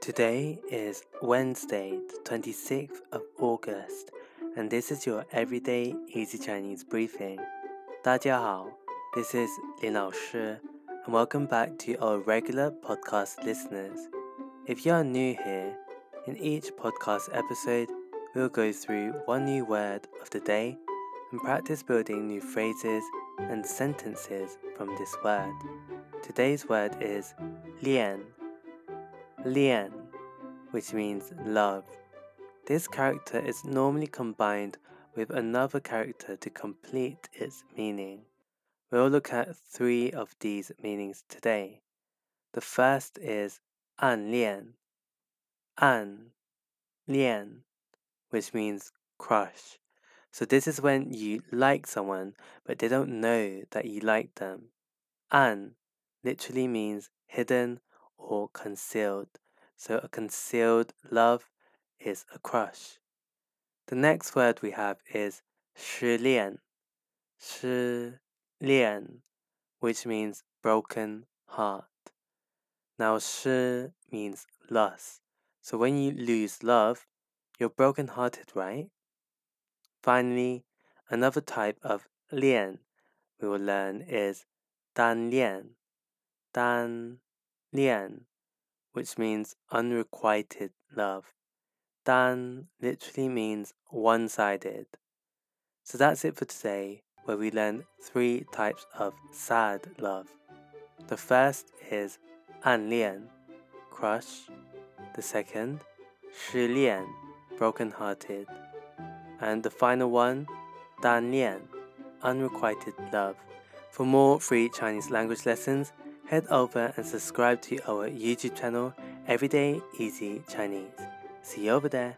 Today is Wednesday, the 26th of August, and this is your everyday easy Chinese briefing. 大家好, this is Lin Lao Shi, and welcome back to our regular podcast listeners. If you are new here, in each podcast episode, we'll go through one new word of the day and practice building new phrases and sentences from this word. Today's word is lian. Lian, which means love. This character is normally combined with another character to complete its meaning. We'll look at three of these meanings today. The first is an lian, an lian, which means crush. So this is when you like someone but they don't know that you like them. An literally means hidden or concealed. So a concealed love is a crush. The next word we have is 失恋,失恋, which means broken heart. Now 失 means loss. So when you lose love, you're broken hearted, right? Finally, another type of 恋 we will learn is 单恋,单 lian, which means unrequited love. Dan literally means one sided. So that's it for today, where we learned three types of sad love. The first is an lian, crush. The second, shilian, broken hearted. And the final one, dan lian, unrequited love. For more free Chinese language lessons, head over and subscribe to our YouTube channel, Everyday Easy Chinese. See you over there.